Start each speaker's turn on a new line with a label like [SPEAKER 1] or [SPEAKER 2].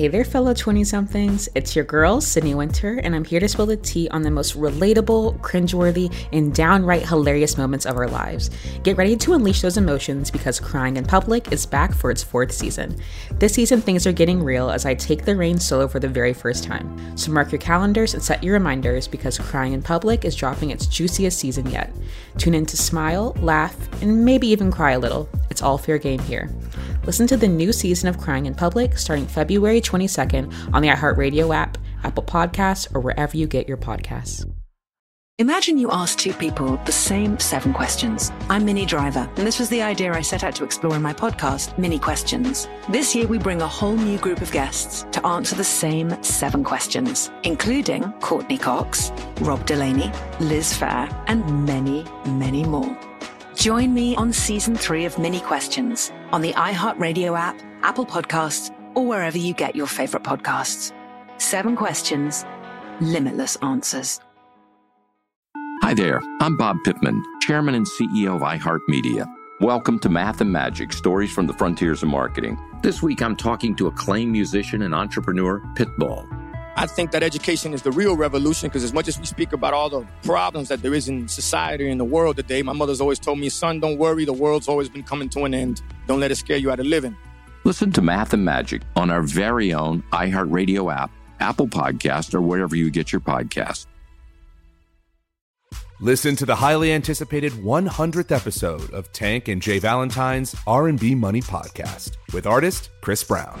[SPEAKER 1] Hey there, fellow 20 somethings. It's your girl, Sydni Wynter, and I'm here to spill the tea on the most relatable, cringeworthy, and downright hilarious moments of our lives. Get ready to unleash those emotions because Crying in Public is back for its fourth season. This season, things are getting real as I take the reins solo for the very first time. So mark your calendars and set your reminders because Crying in Public is dropping its juiciest season yet. Tune in to smile, laugh, and maybe even cry a little. It's all fair game here. Listen to the new season of Crying in Public starting February 22nd on the iHeartRadio app, Apple Podcasts, or wherever you get your podcasts.
[SPEAKER 2] Imagine you ask two people the same seven questions. I'm Minnie Driver, and this was the idea I set out to explore in my podcast, Minnie Questions. This year, we bring a whole new group of guests to answer the same seven questions, including Courteney Cox, Rob Delaney, Liz Phair, and many, many more. Join me on season three of Minnie Questions on the iHeartRadio app, Apple Podcasts, or wherever you get your favorite podcasts. Seven questions, limitless answers.
[SPEAKER 3] Hi there, I'm Bob Pittman, Chairman and CEO of iHeartMedia. Welcome to Math and Magic Stories from the Frontiers of Marketing. This week I'm talking to acclaimed musician and entrepreneur Pitbull.
[SPEAKER 4] I think that education is the real revolution because as much as we speak about all the problems that there is in society and the world today, my mother's always told me, son, don't worry, the world's always been coming to an end. Don't let it scare you out of living.
[SPEAKER 3] Listen to Math and Magic on our very own iHeartRadio app, Apple Podcast, or wherever you get your podcasts.
[SPEAKER 5] Listen to the highly anticipated 100th episode of Tank and Jay Valentine's R&B Money podcast with artist Chris Brown.